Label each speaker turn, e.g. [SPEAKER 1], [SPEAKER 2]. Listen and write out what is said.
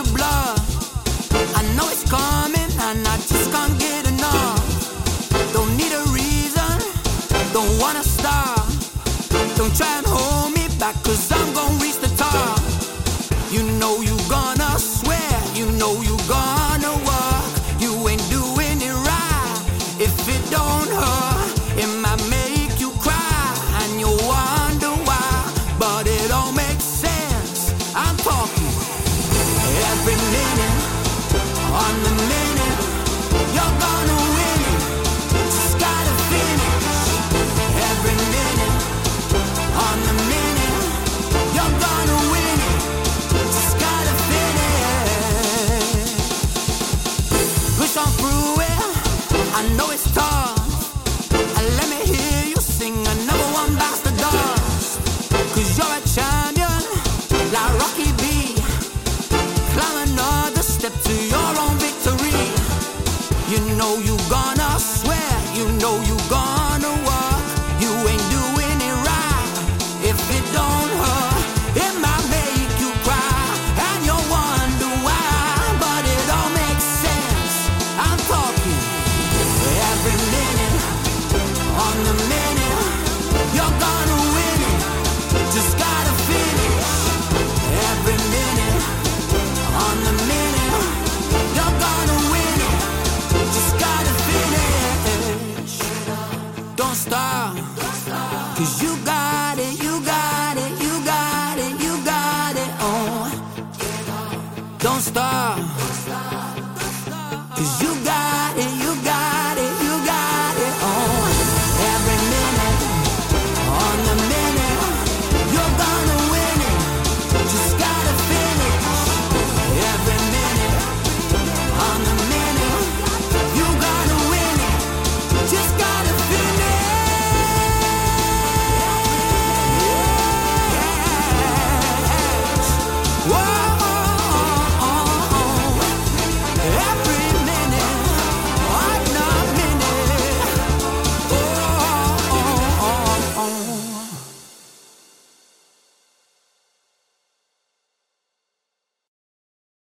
[SPEAKER 1] I know it's coming, and I just every minute, on the minute. You're gonna win it. Just gotta finish every minute on the minute. You're gonna win it. Just gotta finish. Push on through it. I know it's tough. Let me hear you sing another one bites the you're a champion, like Rocky know you gonna swear, you know you gonna Stop. Cause you got it, you got it, you got it, you got it on. Don't stop.